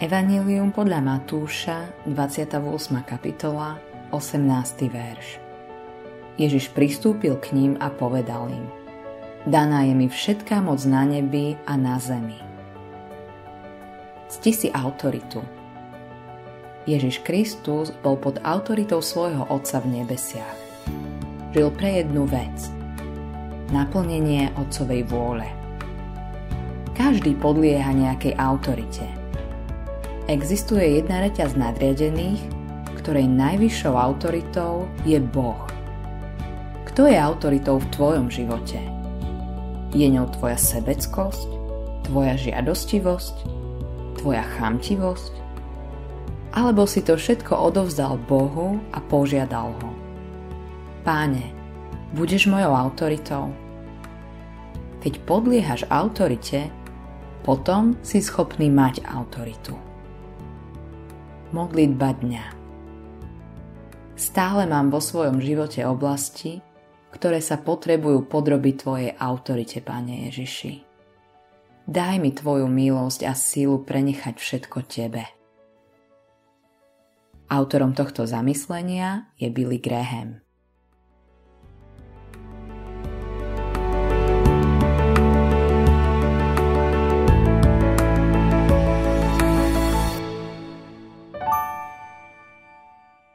Evangelium podľa Matúša, 28. kapitola, 18. verš. Ježiš pristúpil k ním a povedal im Daná je mi všetká moc na nebi a na zemi. Cti si autoritu. Ježiš Kristus bol pod autoritou svojho Otca v nebesiach. Žil pre jednu vec. Naplnenie Otcovej vôle. Každý podlieha nejakej autorite – existuje jedna reťaz nadriadených, ktorej najvyššou autoritou je Boh. Kto je autoritou v tvojom živote? Je ňou tvoja sebeckosť, tvoja žiadostivosť, tvoja chamtivosť? Alebo si to všetko odovzdal Bohu a požiadal ho? Páne, budeš mojou autoritou? Keď podliehaš autorite, potom si schopný mať autoritu. Modlitba dňa Stále mám vo svojom živote oblasti, ktoré sa potrebujú podrobiť Tvojej autorite, Pane Ježiši. Daj mi Tvoju milosť a sílu prenechať všetko Tebe. Autorom tohto zamyslenia je Billy Graham.